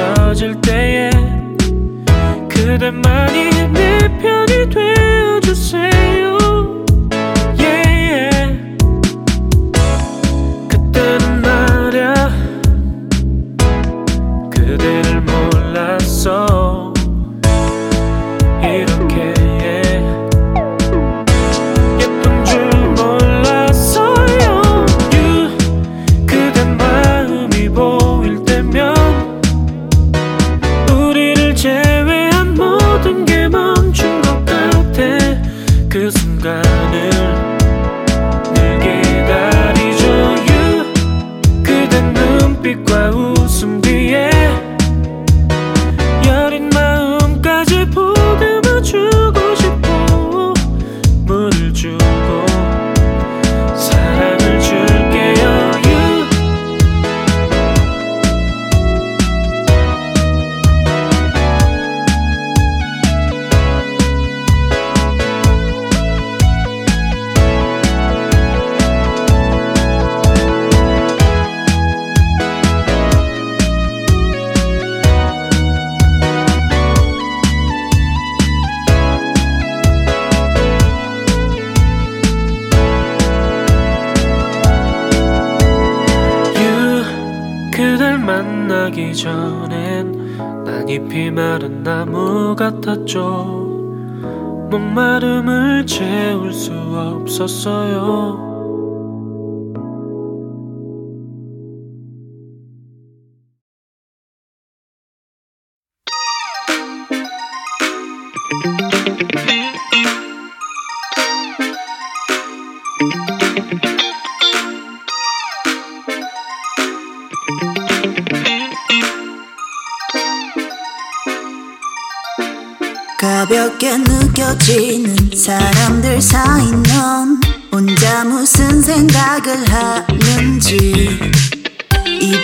제외한 모든 게 멈춘 것 같아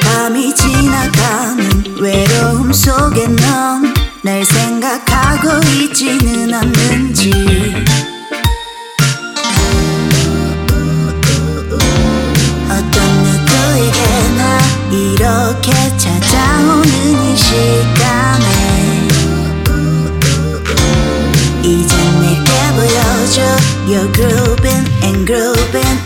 밤이 지나가는 외로움 속에 넌 날 생각하고 있지는 않는지. 어떤 누구에게나 이렇게 찾아오는 이 시간에. 이젠 내게 보여줘. You're grooving and grooving.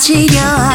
起掉啊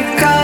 Come.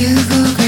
You. go